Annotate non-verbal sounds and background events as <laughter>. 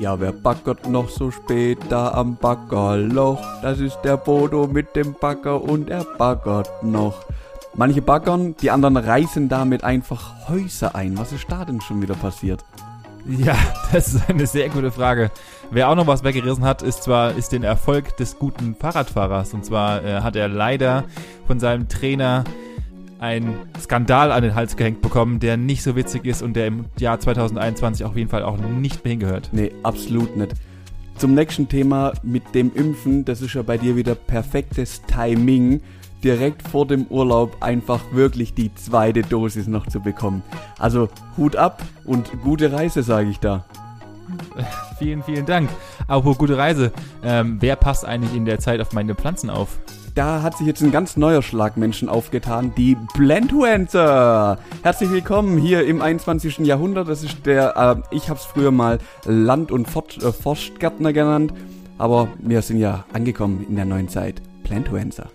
Ja, wer backert noch so spät da am Backerloch? Das ist der Bodo mit dem Backer und er baggert noch. Manche baggern, die anderen reißen damit einfach Häuser ein. Was ist da denn schon wieder passiert? Ja, das ist eine sehr gute Frage. Wer auch noch was weggerissen hat, ist zwar ist den Erfolg des guten Fahrradfahrers. Und zwar äh, hat er leider von seinem Trainer einen Skandal an den Hals gehängt bekommen, der nicht so witzig ist und der im Jahr 2021 auf jeden Fall auch nicht mehr hingehört. Nee, absolut nicht. Zum nächsten Thema mit dem Impfen, das ist ja bei dir wieder perfektes Timing, direkt vor dem Urlaub einfach wirklich die zweite Dosis noch zu bekommen. Also Hut ab und gute Reise, sage ich da. <laughs> vielen, vielen Dank. Aber gute Reise. Ähm, wer passt eigentlich in der Zeit auf meine Pflanzen auf? da hat sich jetzt ein ganz neuer Schlag Menschen aufgetan, die Blendwenzer. Herzlich willkommen hier im 21. Jahrhundert. Das ist der, äh, ich habe es früher mal Land- und Fort, äh, Forstgärtner genannt, aber wir sind ja angekommen in der neuen Zeit. Plantwencer.